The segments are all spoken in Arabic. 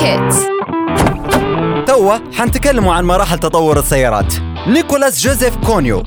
Kids. توا حنتكلموا عن مراحل تطور السيارات. نيكولاس جوزيف كونيو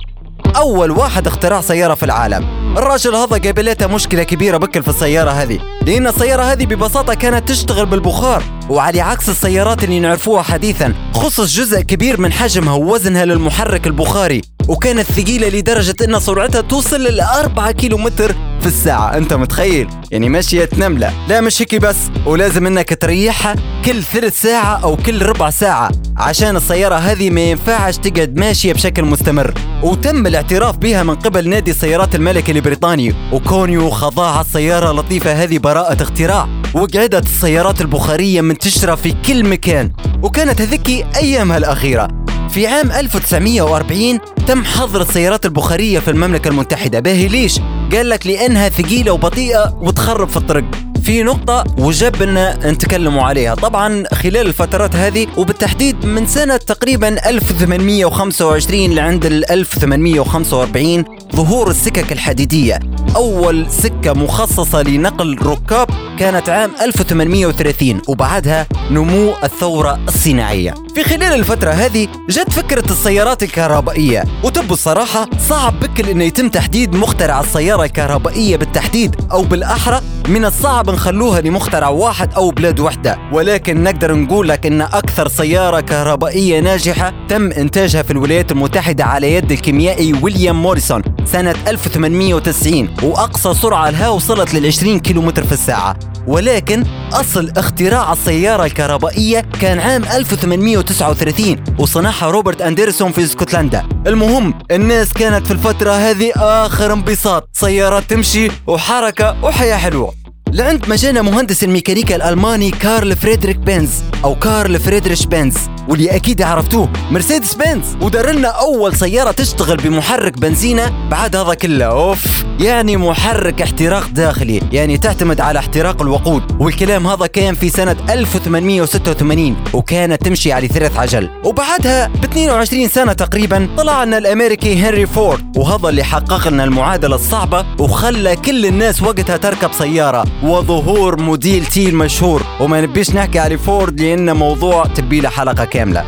أول واحد اخترع سيارة في العالم. الراجل هذا قابلته مشكلة كبيرة بكل في السيارة هذه. لأن السيارة هذه ببساطة كانت تشتغل بالبخار وعلى عكس السيارات اللي نعرفوها حديثا خصص جزء كبير من حجمها ووزنها للمحرك البخاري. وكانت ثقيلة لدرجة أن سرعتها توصل ل 4 كيلومتر في الساعة. أنت متخيل؟ يعني ماشية نملة لا مش هيك بس ولازم أنك تريحها كل ثلث ساعة أو كل ربع ساعة. عشان السيارة هذه ما ينفعش تقعد ماشية بشكل مستمر. وتم الاعتراف بها من قبل نادي السيارات الملكي البريطاني. وكونيو خضاع السيارة اللطيفة هذه براءة اختراع. وقعدت السيارات البخارية منتشرة في كل مكان. وكانت هذيك أيامها الأخيرة. في عام 1940 تم حظر السيارات البخارية في المملكة المتحدة. باهي ليش؟ قال لك لأنها ثقيلة وبطيئة وتخرب في الطرق في نقطة وجب أن نتكلموا عليها. طبعا خلال الفترات هذه وبالتحديد من سنة تقريبا 1825 لعند ال 1845 ظهور السكك الحديدية. أول سكة مخصصة لنقل ركاب كانت عام 1830 وبعدها نمو الثورة الصناعية. في خلال الفترة هذه جت فكرة السيارات الكهربائية وتبوا الصراحة صعب بكل إنه يتم تحديد مخترع السيارة الكهربائية بالتحديد أو بالأحرى من الصعب نخلوها لمخترع واحد أو بلاد وحدة. ولكن نقدر نقول لك إن أكثر سيارة كهربائية ناجحة تم إنتاجها في الولايات المتحدة على يد الكيميائي ويليام موريسون سنة 1890 وأقصى سرعة لها وصلت لل 20 كيلومتر في الساعة. ولكن أصل اختراع السيارة الكهربائية كان عام 1839 وصنعها روبرت أندرسون في اسكتلندا. المهم الناس كانت في الفترة هذه آخر انبساط. سيارات تمشي وحركة وحياة حلوة. لعند ما جانا مهندس الميكانيكا الألماني كارل فريدريك بنز أو كارل فريدريش بنز واللي أكيد عرفتوه مرسيدس بنز. ودار لنا أول سيارة تشتغل بمحرك بنزينة بعد هذا كله. أوف. يعني محرك احتراق داخلي يعني تعتمد على احتراق الوقود. والكلام هذا كان في سنة 1886 وكانت تمشي على ثلاث عجل. وبعدها ب 22 سنة تقريبا طلع لنا الأمريكي هنري فورد. وهذا اللي حقق لنا المعادلة الصعبة وخلى كل الناس وقتها تركب سيارة. وظهور موديل T المشهور. وما نبيش نحكي على فورد لأن موضوع تبي له حلقة كاملة.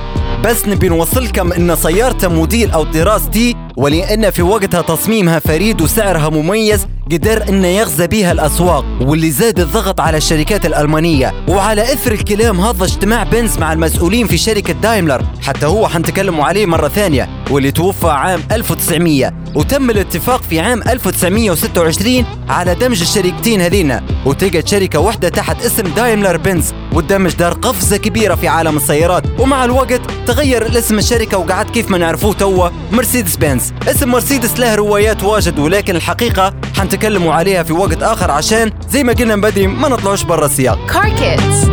بس نبي نوصلكم إن سيارته موديل أو طراز T ولأن في وقتها تصميمها فريد وسعرها مميز قدر انه يغزى بها الأسواق واللي زاد الضغط على الشركات الألمانية. وعلى إثر الكلام هذا اجتمع بنز مع المسؤولين في شركة دايملر. حتى هو حنتكلموا عليه مرة ثانية واللي توفى عام 1900 وتم الاتفاق في عام 1926 على دمج الشركتين هذينا وتقعد شركة واحدة تحت اسم دايملر بنز. والدمج دار قفزة كبيرة في عالم السيارات. ومع الوقت تغير الاسم الشركة وقعد كيف ما نعرفوه توا مرسيدس بنز اسم مرسيدس له روايات واجد ولكن الحقيقة حنتكلموا عليها في وقت آخر عشان زي ما قلنا من بدري ما نطلعوش برا السياق. Kids.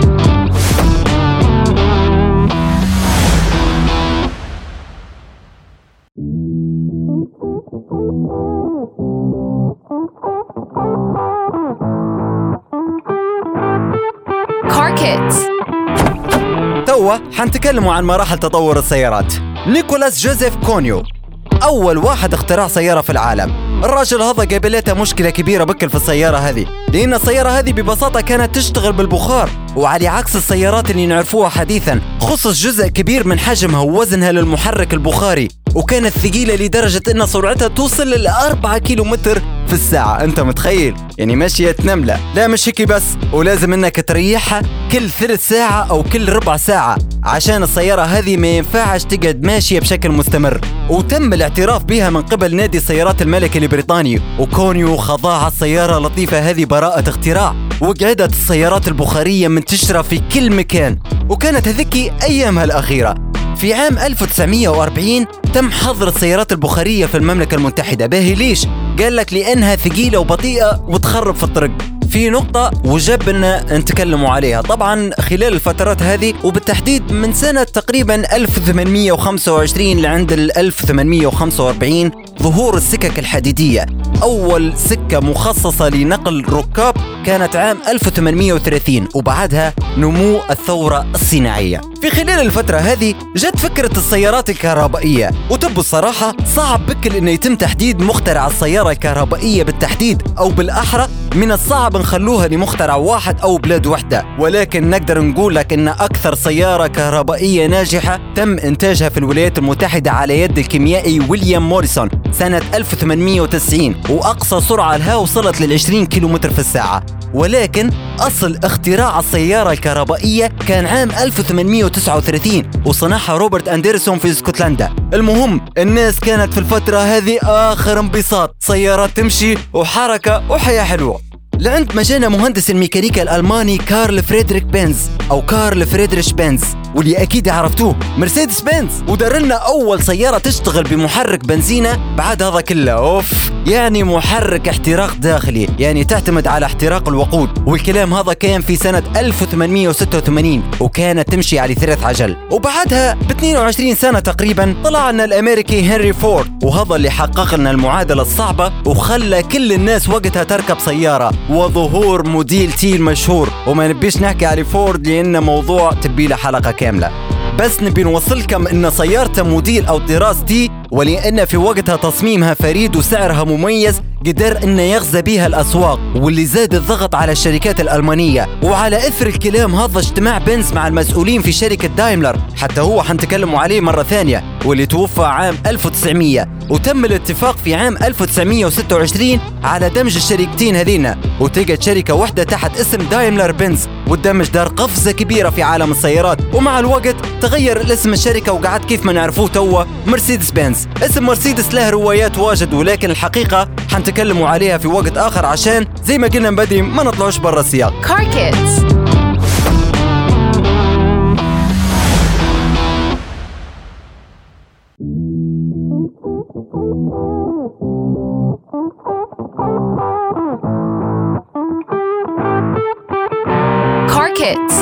Car Kids. توا حنتكلموا عن مراحل تطور السيارات. نيكولاس جوزيف كونيو أول واحد اخترع سيارة في العالم. الراجل هذا قابلته مشكلة كبيرة بكل في السيارة هذه. لأن السيارة هذه ببساطة كانت تشتغل بالبخار وعلى عكس السيارات اللي نعرفوها حديثا خصص جزء كبير من حجمها ووزنها للمحرك البخاري وكانت ثقيلة لدرجة أن سرعتها توصل ل 4 كيلومتر في الساعة أنت متخيل؟ يعني ماشية نملة لا. مش هيك بس. ولازم أنك تريحها كل ثلث ساعة أو كل ربع ساعة عشان السيارة هذه ما ينفعش تقعد ماشية بشكل مستمر. وتم الاعتراف بها من قبل نادي السيارات الملكي البريطاني. وكونيو خضاع السيارة اللطيفة هذه براءة اختراع. وقعدت السيارات البخارية منتشرة في كل مكان. وكانت هذيك أيامها الأخيرة. في عام 1940 تم حظر السيارات البخارية في المملكة المتحدة. باهي ليش؟ قال لك لأنها ثقيلة وبطيئة وتخرب في الطرق في نقطة وجب أن نتكلموا عليها. طبعا خلال الفترات هذه وبالتحديد من سنة تقريبا 1825 لعند ال 1845 ظهور السكك الحديدية. أول سكة مخصصة لنقل ركاب كانت عام 1830 وبعدها نمو الثورة الصناعية. في خلال الفترة هذه جت فكرة السيارات الكهربائية وتبوا الصراحة صعب بكل انه يتم تحديد مخترع السيارة الكهربائية بالتحديد أو بالأحرى من الصعب نخلوها لمخترع واحد أو بلاد وحدة. ولكن نقدر نقول لك إن أكثر سيارة كهربائية ناجحة تم إنتاجها في الولايات المتحدة على يد الكيميائي ويليام موريسون سنة 1890 وأقصى سرعة لها وصلت لل 20 كيلومتر في الساعة. ولكن أصل اختراع السيارة الكهربائية كان عام 1839 وصنعها روبرت أندرسون في اسكتلندا. المهم الناس كانت في الفترة هذه آخر انبساط. سيارات تمشي وحركة وحياة حلوة. لعند ما جانا مهندس الميكانيكا الألماني كارل فريدريك بنز أو كارل فريدريش بنز. واللي أكيد عرفتوه مرسيدس بنز ودار لنا أول سيارة تشتغل بمحرك بنزينة بعد هذا كله. أوف. يعني محرك احتراق داخلي يعني تعتمد على احتراق الوقود. والكلام هذا كان في سنة 1886 وكانت تمشي على ثلاث عجل. وبعدها ب 22 سنة تقريبا طلع لنا الأمريكي هنري فورد. وهذا اللي حقق لنا المعادلة الصعبة وخلى كل الناس وقتها تركب سيارة. وظهور موديل T المشهور. وما نبيش نحكي على فورد لأن موضوع تبي له حلقة كاملة. بس نبي نوصلكم إن سيارته موديل أو طراز T ولأن في وقتها تصميمها فريد وسعرها مميز قدر انه يغزى بها الأسواق واللي زاد الضغط على الشركات الألمانية. وعلى إثر الكلام هذا اجتمع بنز مع المسؤولين في شركة دايملر. حتى هو حنتكلموا عليه مرة ثانية واللي توفى عام 1900 وتم الاتفاق في عام 1926 على دمج الشركتين هذينا وتقعد شركة واحدة تحت اسم دايملر بنز والدمج دار قفزة كبيرة في عالم السيارات ومع الوقت تغير الاسم الشركة وقعد كيف ما نعرفوه توا مرسيدس بنز. اسم مرسيدس له روايات واجد ولكن الحقيقة حنتكلموا عليها في وقت آخر عشان زي ما قلنا من بدري ما نطلعوش برا السياق. Kids.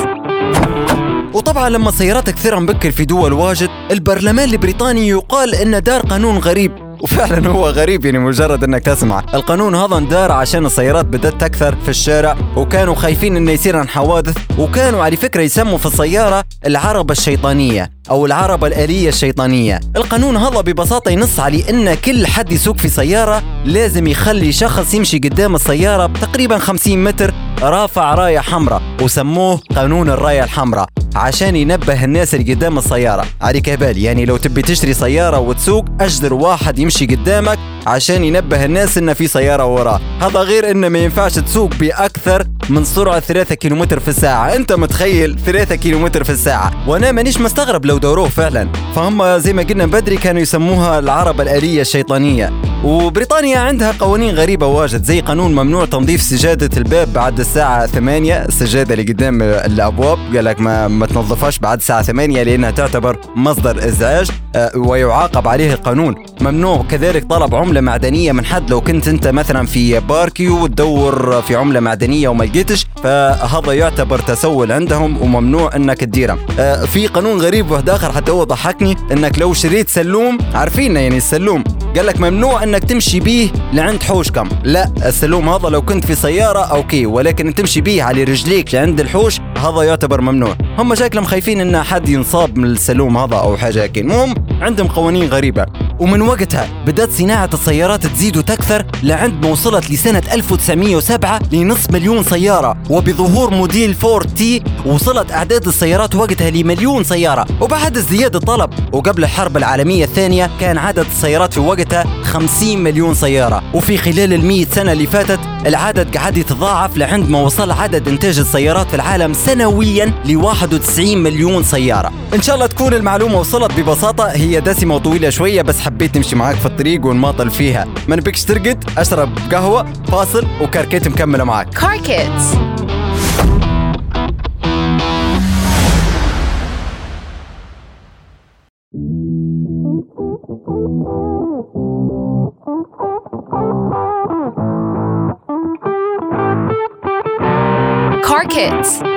وطبعا لما السيارات كثيرا بكر في دول واجد البرلمان البريطاني يقال انه دار قانون غريب. وفعلا هو غريب يعني مجرد إنك تسمع. القانون هذا اندار عشان السيارات بدأت تكثر في الشارع وكانوا خايفين إنه يصير عن حوادث وكانوا على فكرة يسموا في السيارة العربة الشيطانية أو العربة الآلية الشيطانية. القانون هذا ببساطة ينص على إن كل حد يسوق في سيارة لازم يخلي شخص يمشي قدام السيارة بتقريبا 50 متر رافع رايه حمراء وسموه قانون الرايه الحمراء. عشان ينبه الناس اللي قدام السيارة. عليك بالي يعني لو تبي تشتري سيارة وتسوق أجدر واحد يمشي قدامك عشان ينبه الناس ان في سيارة وراه. هذا غير إنه ما ينفعش تسوق بأكثر من سرعة 3 كيلومتر في الساعة. أنت متخيل؟ 3 كيلومتر في الساعة. وأنا مانيش مستغرب لو دوروه فعلا. فهم زي ما قلنا بدري كانوا يسموها العربه الآلية الشيطانية. وبريطانيا عندها قوانين غريبة واجد زي قانون ممنوع تنظيف سجادة الباب بعد الساعة 8 السجادة اللي قدام الأبواب. قال لك ما, ما تنظفهاش بعد الساعة 8 لأنها تعتبر مصدر إزعاج آه، ويعاقب عليه القانون. ممنوع كذلك طلب عملة معدنية من حد. لو كنت أنت مثلا في باركيو وتدور في عملة معدنية وما لقيتش فهذا يعتبر تسول عندهم وممنوع أنك تديره آه، في قانون غريب واحد آخر حتى هو ضحكني أنك لو شريت سلوم عارفين يعني السلوم. قال لك ممنوع إنك تمشي بيه لعند حوشكم. لا السلوم هذا لو كنت في سيارة okay ولكن تمشي بيه على رجليك لعند الحوش هذا يعتبر ممنوع. هم شكلهم خايفين إن حد ينصاب من السلوم هذا أو حاجة هيك. المهم عندهم قوانين غريبة. ومن وقتها بدأت صناعة السيارات تزيد وتكثر لعند ما وصلت لسنة 1907 لنصف مليون سيارة. وبظهور موديل فورد T وصلت أعداد السيارات وقتها لمليون سيارة. وبعد ازدياد الطلب وقبل الحرب العالمية الثانية كان عدد السيارات في وقتها 50 مليون سيارة. وفي خلال المية سنة اللي فاتت العدد قاعد يتضاعف لعند ما وصل عدد إنتاج السيارات في العالم سنويا ل 91 مليون سيارة. إن شاء الله تكون المعلومة وصلت ببساطة. هي دسمة وطويلة شوية بس حبيت نمشي معاك في الطريق ونماطل فيها ما نبيكش ترقد أشرب قهوة فاصل وكاركيت مكملة معاك Kids. Car Kit.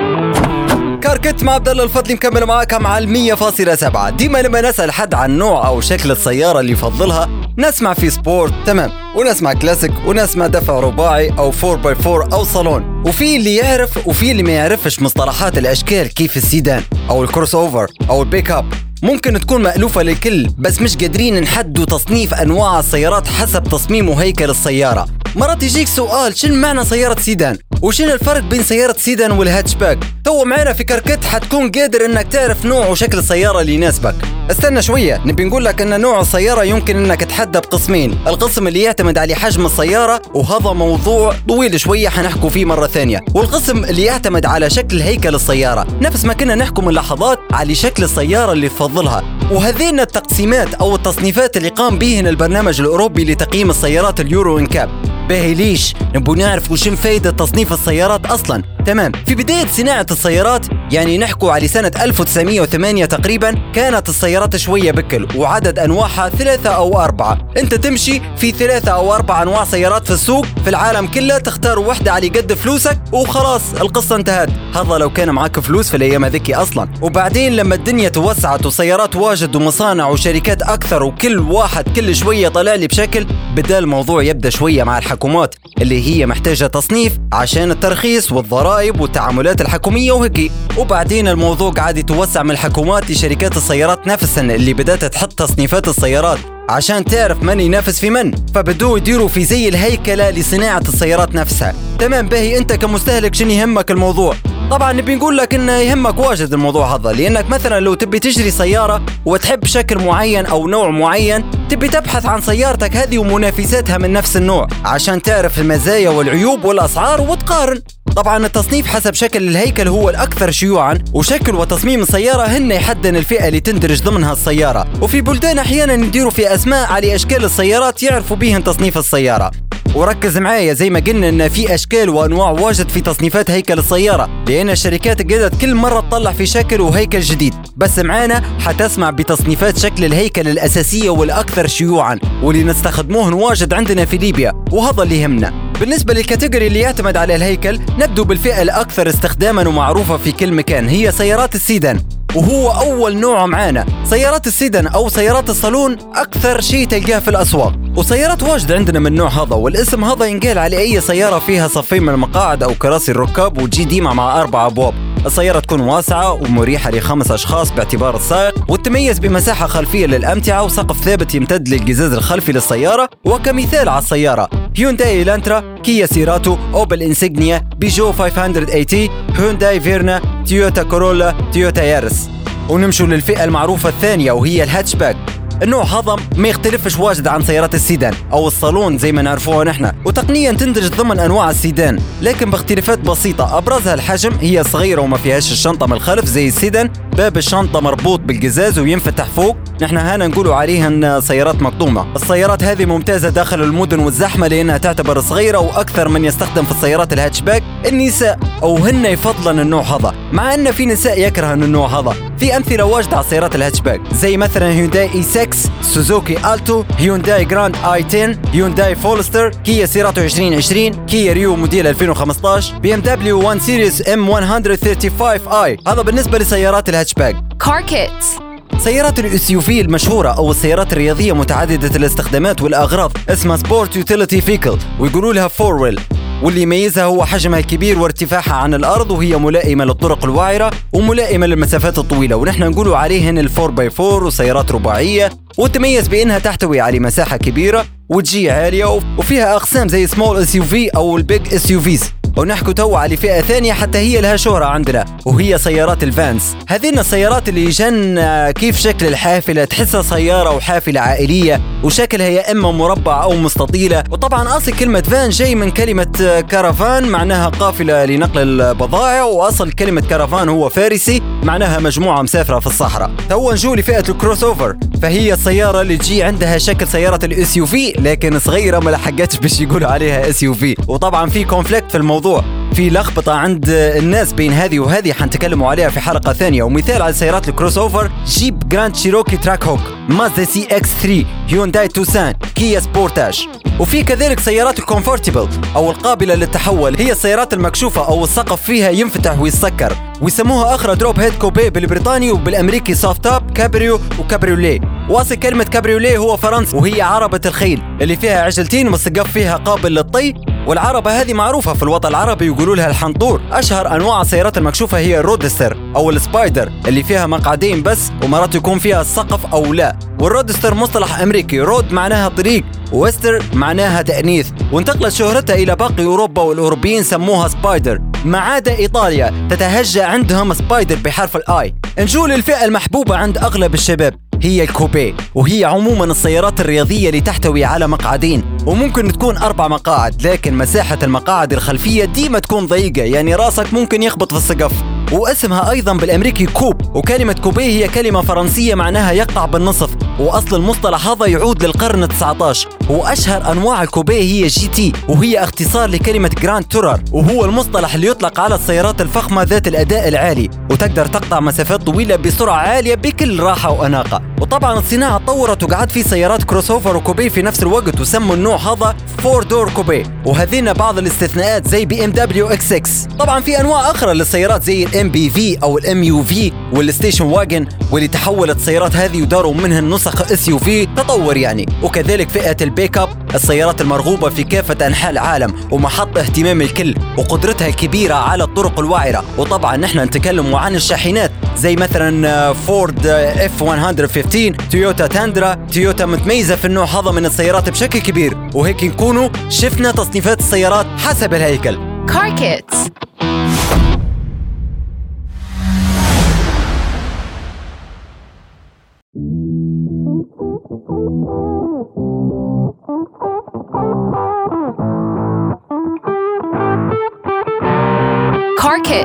Car Kit مع عبد الله الفضلي مكمل معاك مع ال 100.7 ديما لما نسأل حد عن نوع أو شكل السيارة اللي يفضلها نسمع في sport تمام. ونسمع كلاسيك ونسمع دفع رباعي أو 4 x 4 أو صالون. وفي اللي يعرف وفي اللي ما يعرفش مصطلحات الأشكال كيف السيدان أو ال crossover أو البيك أب. ممكن تكون مألوفة للكل بس مش قادرين نحددوا تصنيف أنواع السيارات حسب تصميم وهيكل السيارة. مرات يجيك سؤال شنو معنى سيارة سيدان؟ وشنو الفرق بين سيارة sedan وال hatchback؟ تو معنا في Car Kit حتكون قادر إنك تعرف نوع وشكل السيارة اللي يناسبك. استنى شوية نبي نقول لك إن نوع السيارة يمكن إنك تحدده بقسمين. القسم اللي يعتمد على حجم السيارة وهذا موضوع طويل شوية حنحكوا فيه مرة ثانية. والقسم اللي يعتمد على شكل هيكل السيارة. نفس ما كنا نحكوا من لحظات على شكل السيارة اللي تفضلها. وهذين التقسيمات أو التصنيفات اللي قام بهن البرنامج الأوروبي لتقييم السيارات ال Euro NCAP باهي ليش؟ نبو نعرف وش فايدة تصنيف السيارات أصلا. تمام. في بداية صناعة السيارات يعني نحكوا على سنة 1908 تقريبا كانت السيارات شوية بكل وعدد أنواعها ثلاثة أو أربعة. أنت تمشي في ثلاثة أو أربع أنواع سيارات في السوق في العالم كله تختار واحدة على قد فلوسك وخلاص القصة انتهت. هذا لو كان معك فلوس في الأيام هذيك أصلا. وبعدين لما الدنيا توسعت وسيارات واجد ومصانع وشركات أكثر وكل واحد كل شوية طلع لي بشكل بدا الموضوع يبدأ شوية مع الحكومات اللي هي محتاجة تصنيف عشان الترخيص والضرائب والتعاملات الحكومية وهيك. وبعدين الموضوع قاعد يتوسع من الحكومات لشركات السيارات نفسها اللي بدأت تحط تصنيفات السيارات عشان تعرف من ينافس في من فبدوا يديروا في زي الهيكلة لصناعة السيارات نفسها. تمام باهي أنت كمستهلك شنو يهمك الموضوع؟ طبعا نبي نقول لك إنه يهمك واجد الموضوع هذا لأنك مثلا لو تبي تشتري سيارة وتحب شكل معين أو نوع معين تبي تبحث عن سيارتك هذه ومنافساتها من نفس النوع عشان تعرف المزايا والعيوب والأسعار وتقارن. طبعا التصنيف حسب شكل الهيكل هو الأكثر شيوعا وشكل وتصميم السيارة هن يحدن الفئة اللي تندرج ضمنها السيارة. وفي بلدان أحيانا يديروا في أسماء على أشكال السيارات يعرفوا بيهن تصنيف السيارة. وركز معايا زي ما قلنا إن في أشكال وأنواع واجد في تصنيفات هيكل السيارة لأن الشركات قدرت كل مرة تطلع في شكل وهيكل جديد. بس معانا حتسمع بتصنيفات شكل الهيكل الأساسية والأكثر شيوعا واللي نستخدموه واجد عندنا في ليبيا وهذا اللي يهمنا. بالنسبة للكاتيجوري اللي يعتمد على الهيكل نبدو بالفئة الأكثر استخداما ومعروفة في كل مكان هي سيارات السيدان. وهو أول نوع معانا. سيارات السيدان أو سيارات الصالون أكثر شيء تلقاه في الأسواق. وسيارات واجد عندنا من النوع هذا والاسم هذا ينقال على أي سيارة فيها صفين من المقاعد أو كراسي الركاب وتجي ديما مع أربع أبواب. السيارة تكون واسعة ومريحة لخمس أشخاص باعتبار السائق وتتميز بمساحة خلفية للأمتعة وسقف ثابت يمتد للقزاز الخلفي للسيارة وكمثال على السيارة هيونداي إلانترا كيا سيراتو أوبل إنسيجنيا بيجو 580 هيونداي فيرنا تويوتا كورولا تويوتا يارس. ونمشوا للفئة المعروفة الثانية وهي الهاتشباك. النوع هذا ما يختلفش واجد عن سيارات السيدان أو الصالون زي ما نعرفوها نحن. وتقنيا تندرج ضمن أنواع السيدان لكن باختلافات بسيطة. أبرزها الحجم هي صغيرة وما فيهاش الشنطة من الخلف زي السيدان. باب الشنطة مربوط بالقزاز وينفتح فوق. نحن هنا نقولوا عليها سيارات مقطومة. السيارات هذه ممتازة داخل المدن والزحمة لأنها تعتبر صغيرة وأكثر من يستخدم في السيارات الهاتشباك. النساء أو هن يفضلن النوع هذا مع أن في نساء يكرهن النوع هذا. في أمثلة واجدة على السيارات الهاتشباك زي مثلا هيونداي اي 6 سوزوكي التو هيونداي جراند اي 10 هيونداي فولستر كيا سيراتو 2020 كيا ريو موديل 2015 بي ام دبليو 1 سيريس ام 135 اي هذا بالنسبة لسيارات الهاتشباك Car Kits. سيارات ال SUV المشهوره أو السيارات الرياضية متعددة الاستخدامات والأغراض. اسمها sport utility vehicle ويقولوا لها four wheel واللي يميزها هو حجمها الكبير وارتفاعها عن الأرض وهي ملائمة للطرق الوعره وملائمة للمسافات الطويلة. ونحن نقولوا عليهن ال four by four وسيارات رباعية. وتميز بإنها تحتوي على مساحة كبيرة وتجي عالية وفيها أقسام زي small SUV أو ال big SUVs ونحكوا تو على فئة ثانية حتى هي لها شهرة عندنا وهي سيارات ال vans. هذين السيارات اللي جن كيف شكل الحافلة؟ تحسها سيارة وحافلة عائلية وشكلها يا إما مربع أو مستطيلة. وطبعا أصل كلمة فان جاي من كلمة كارافان معناها قافلة لنقل البضائع وأصل كلمة كارافان هو فارسي معناها مجموعة مسافرة في الصحراء. تو نجو لفئة الكروس أوفر. فهي السيارة اللي تجي عندها شكل سيارة ال SUV لكن صغيرة ما لحقتش باش يقولوا عليها SUV وطبعا في conflict في الموضوع. في لخبطة عند الناس بين هذه وهذه حنتكلموا عليها في حلقة ثانية. ومثال على سيارات الكروس أوفر جيب جراند شيروكي تراك هوك مازدا سي إكس 3 هيونداي توسان كيا سبورتاج. وفي كذلك سيارات ال convertible أو القابلة للتحول هي السيارات المكشوفة أو السقف فيها ينفتح ويسكر ويسموها أخرى drophead coupe بالبريطاني وبالأمريكي soft top cabrio و cabriolet واصل كلمة كابريوليه هو فرنسي وهي عربة الخيل اللي فيها عجلتين والسقف فيها قابل للطي. والعربة هذه معروفة في الوطن العربي يقولوا لها الحنطور. أشهر أنواع السيارات المكشوفة هي الرودستر أو السبايدر اللي فيها مقعدين بس ومرات يكون فيها السقف أو لا. والرودستر مصطلح أمريكي road معناها طريق و ster معناها تأنيث. وانتقلت شهرتها إلى باقي أوروبا والأوروبيين سموها سبايدر. ما عدا إيطاليا تتهجى عندهم سبايدر بحرف ال I نجول الفئة المحبوبة عند أغلب الشباب. هي الكوبيه وهي عموما السيارات الرياضية اللي تحتوي على مقعدين وممكن تكون أربع مقاعد لكن مساحة المقاعد الخلفية ديما تكون ضيقة يعني راسك ممكن يخبط في السقف. واسمها أيضا بالأمريكي coupe وكلمة coupé هي كلمة فرنسية معناها يقطع بالنصف وأصل المصطلح هذا يعود للقرن ال19 وأشهر أنواع الكوبيه هي GT وهي اختصار لكلمة grand tourer وهو المصطلح اللي يطلق على السيارات الفخمة ذات الأداء العالي. وتقدر تقطع مسافات طويلة بسرعة عالية بكل راحة وأناقة. وطبعا الصناعة تطورت وقعد في سيارات كروس اوفر وكوبيه في نفس الوقت وسموا النوع هذا four door coupe وهذين بعض الاستثناءات زي بي إم دبليو إكس 6 طبعا في أنواع أخرى للسيارات زي ال MPV أو ال MUV وال station wagon واللي تحولت السيارات هذه وداروا منها النسخ SUV. تطور يعني. وكذلك فئة البيك أب السيارات المرغوبة في كافة أنحاء العالم ومحط اهتمام الكل وقدرتها الكبيرة على الطرق الوعرة وطبعا نحن نتكلم عن الشاحنات زي مثلا فورد إف 115 تويوتا تاندرا تويوتا متميزة في النوع هذا من السيارات بشكل كبير. وهيك نكونوا شفنا تصنيفات السيارات حسب الهيكل. Car Kits.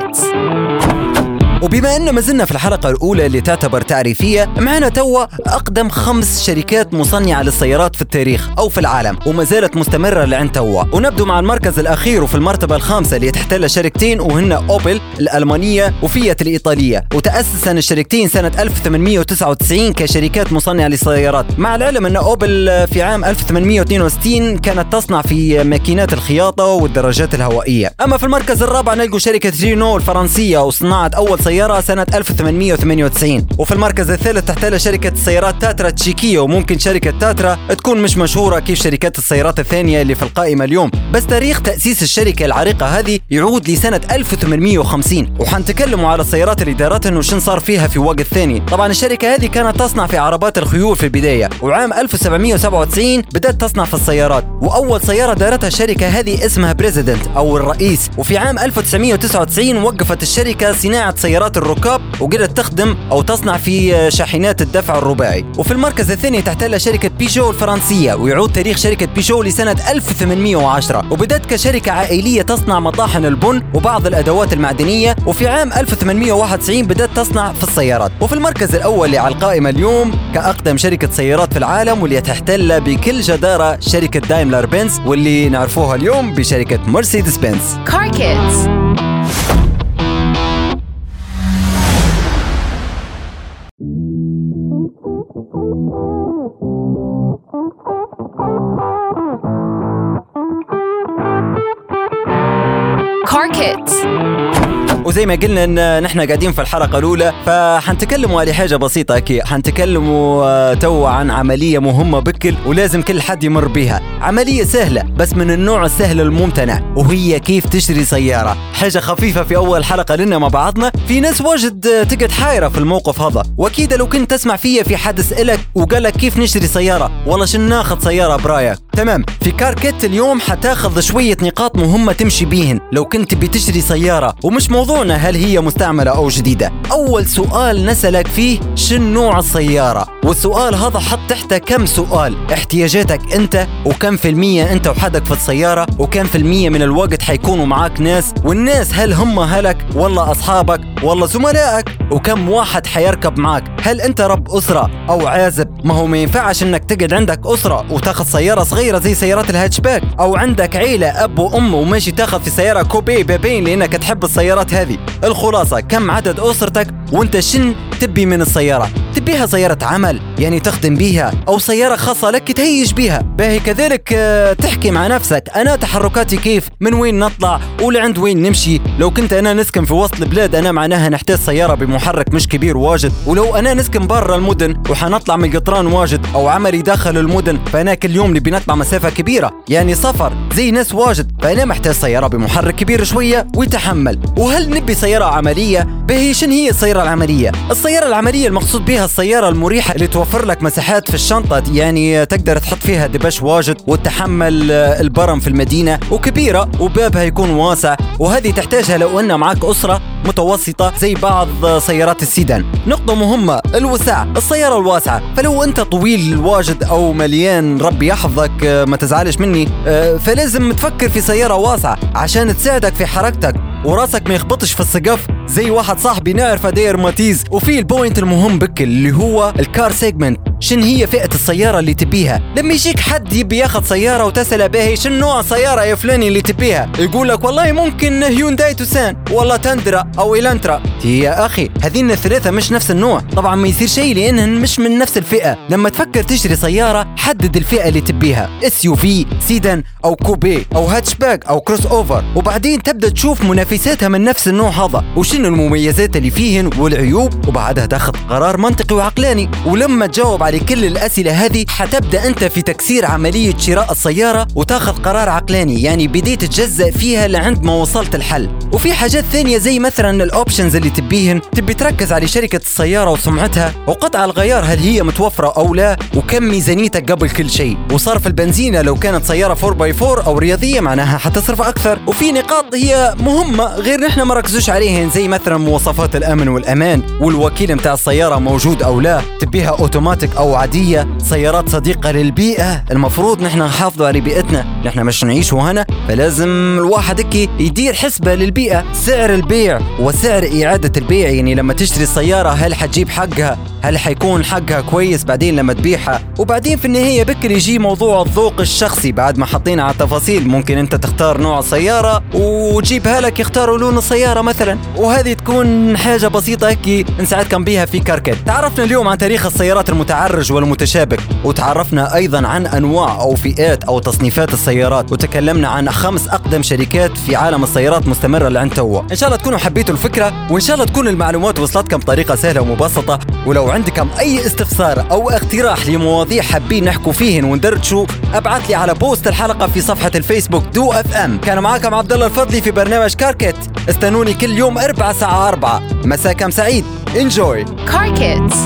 Hits. وبما أن ما زلنا في الحلقة الأولى اللي تعتبر تعريفية معنا توا أقدم خمس شركات مصنعة للسيارات في التاريخ أو في العالم وما زالت مستمرة لعند توا. ونبدو مع المركز الأخير وفي المرتبة الخامسة اللي تحتل شركتين وهن أوبل الألمانية وفيات الإيطالية. وتأسسا الشركتين سنة 1899 كشركات مصنعة للسيارات. مع العلم أن أوبل في عام 1862 كانت تصنع في ماكينات الخياطة والدراجات الهوائية. أما في المركز الرابع نلقوا شركة رينو الفرنسية وصناعه أول سيارة سنة 1898 وفي المركز الثالث تحتل شركة السيارات تاترا التشيكية وممكن شركة تاترا تكون مش مشهورة كيف شركات السيارات الثانية اللي في القائمة اليوم. بس تاريخ تأسيس الشركة العريقة هذه يعود لسنة 1850 وحنتكلموا على السيارات اللي دارتها وشن صار فيها في وقت ثاني. طبعا الشركة هذه كانت تصنع في عربات الخيول في البداية. وعام 1797 بدأت تصنع في السيارات. وأول سيارة دارتها الشركة هذه اسمها بريزيدنت أو الرئيس. وفي عام 1999 وقفت الشركة صناعة سيارات الركاب وقدرت تخدم أو تصنع في شاحنات الدفع الرباعي. وفي المركز الثاني تحتل شركة بيجو الفرنسية ويعود تاريخ شركة بيجو لسنة 1810 وبدأت كشركة عائلية تصنع مطاحن البن وبعض الأدوات المعدنية. وفي عام 1891 بدأت تصنع في السيارات. وفي المركز اللي على القائمة اليوم كأقدم شركة سيارات في العالم واللي تحتل بكل جدارة شركة دايملر بنز واللي نعرفوها اليوم بشركة مرسيدس بنز Car Kits. Car Kits. وزي ما قلنا إن نحن قاعدين في الحلقة الأولى فحنتكلموا على حاجة بسيطة أكيد. حنتكلموا آه، تو عن عملية مهمة بكل ولازم كل حد يمر بها عملية سهلة بس من النوع السهل الممتنع وهي كيف تشتري سيارة. حاجة خفيفة في أول حلقة لنا مع بعضنا. في ناس واجد آه، تقعد حايرة في الموقف هذا. وأكيد لو كنت تسمع فيا في حد سألك وقال لك كيف نشتري سيارة والله شن ناخذ سيارة برأيك؟ تمام. في Car Kits اليوم حتاخذ شوية نقاط مهمة تمشي بيهن. لو كنت بتشتري سيارة ومش موضوعنا هل هي مستعملة أو جديدة. أول سؤال نسألك فيه شن نوع السيارة؟ والسؤال هذا حط تحته كم سؤال. احتياجاتك أنت وكم في المية أنت وحدك في السيارة وكم في المية من الوقت حيكونوا معاك ناس. والناس هل هم هلك ولا أصحابك ولا زملائك؟ وكم واحد حيركب معاك؟ هل أنت رب أسرة أو عازب ما هو ما ينفعش إنك تقعد عندك أسرة وتاخذ سيارة صغيرة زي سيارات الهاتشباك أو عندك عيلة أب وأم وماشي تاخذ في سيارة coupe بابين لأنك تحب السيارات هذه. الخلاصة كم عدد أسرتك وأنت شن تبي من السيارة تبيها سيارة عمل يعني تخدم بيها أو سيارة خاصة لك تهيج بيها. باهي كذلك آه، تحكي مع نفسك. أنا تحركاتي كيف؟ من وين نطلع؟ ولعند وين نمشي؟ لو كنت أنا نسكن في وسط البلاد أنا معناها نحتاج سيارة بمحرك مش كبير واجد. ولو أنا نسكن برا المدن وحنطلع من القطران واجد أو عملي داخل المدن فأنا كل يوم نبي نطلع مسافة كبيرة. يعني سفر زي ناس واجد فأنا محتاج سيارة بمحرك كبير شوية ويتحمل. وهل نبي سيارة عملية؟ باهي شن هي السيارة العملية؟ السيارة العملية المقصود بها السيارة المريحة اللي توفر لك مساحات في الشنطة يعني تقدر تحط فيها دبش واجد وتحمل البرم في المدينة وكبيرة وبابها يكون واسع وهذه تحتاجها لو أن معك أسرة متوسطة زي بعض سيارات السيدان. نقطة مهمة الوسع السيارة الواسعة. فلو أنت طويل واجد أو مليان ربي يحفظك ما تزعلش مني آه، فلازم تفكر في سيارة واسعة عشان تساعدك في حركتك. وراسك ما يخبطش في السقف. زي واحد صاحبي نعرفه داير ماتيز وفي ال point المهم بك اللي هو ال car segment شن هي فئة السيارة اللي تبيها؟ لما يجيك حد يبي ياخذ سيارة وتسأله باهي شن نوع سيارة يا فلاني اللي تبيها؟ يقول لك والله ممكن هيونداي توسان والله تندرا أو إلانترا يا أخي هذين الثلاثة مش نفس النوع. طبعا ما يصير شيء لأنهن مش من نفس الفئة. لما تفكر تشتري سيارة حدد الفئة اللي تبيها. SUV سيدان أو coupe أو هاتشباك أو crossover وبعدين تبدأ تشوف منافساتها من نفس النوع هذا. وشنو المميزات اللي فيهن والعيوب؟ وبعدها تاخذ قرار منطقي وعقلاني. ولما تجاوب على كل الأسئلة هذه حتبدأ أنت في تيسير عملية شراء السيارة وتاخذ قرار عقلاني يعني بديت تتجزأ فيها لعند ما وصلت الحل. وفي حاجات ثانية زي مثلا الأوبشنز اللي تبيهن تبي تركز على شركة السيارة وسمعتها وقطع الغيار هل هي متوفرة أو لا وكم ميزانيتك قبل كل شيء. وصرف البنزينة لو كانت سيارة 4x4 أو رياضية معناها حتصرف أكثر. وفي نقاط هي مهمة غير نحن ما ركزوش عليهن زي مثلا مواصفات الأمن والأمان والوكيل متاع السيارة موجود أو لا. تبيها أوتوماتيك أو عادية سيارات صديقة للبيئة. المفروض نحن نحافظوا على بيئتنا. نحن مش نعيشوا هنا فلازم الواحد هيك يدير حسبة للبيئة. سعر البيع وسعر إعادة البيع يعني لما تشتري السيارة هل حتجيب حقها؟ هل حيكون حقها كويس بعدين لما تبيعها؟ وبعدين في النهاية بكر يجي موضوع الذوق الشخصي. بعد ما حطينا على التفاصيل ممكن أنت تختار نوع سيارة وتجيبها لك يختاروا لون السيارة مثلا. وهذه تكون حاجة بسيطة هيك نساعدكم بيها في كاركت تعرفنا اليوم عن تاريخ السيارات المتعرج والمتشابك. وتعرفنا أيضا عن أنواع أو فئات أو تصنيفات السيارات. وتكلمنا عن خمس أقدم شركات في عالم السيارات مستمرة لعند توا. إن شاء الله تكونوا حبيتوا الفكرة وإن شاء الله تكون المعلومات وصلتكم بطريقة سهلة ومبسطة. ولو عندكم أي استفسار أو اقتراح لمواضيع حابين نحكوا فيهن وندردشوا أبعث لي على post الحلقة في صفحة الفيسبوك دو FM. كان معاكم عبد الله الفضلي في برنامج كاركت. استنوني كل يوم أربع ساعة أربعة. مساكم سعيد. enjoy Kids.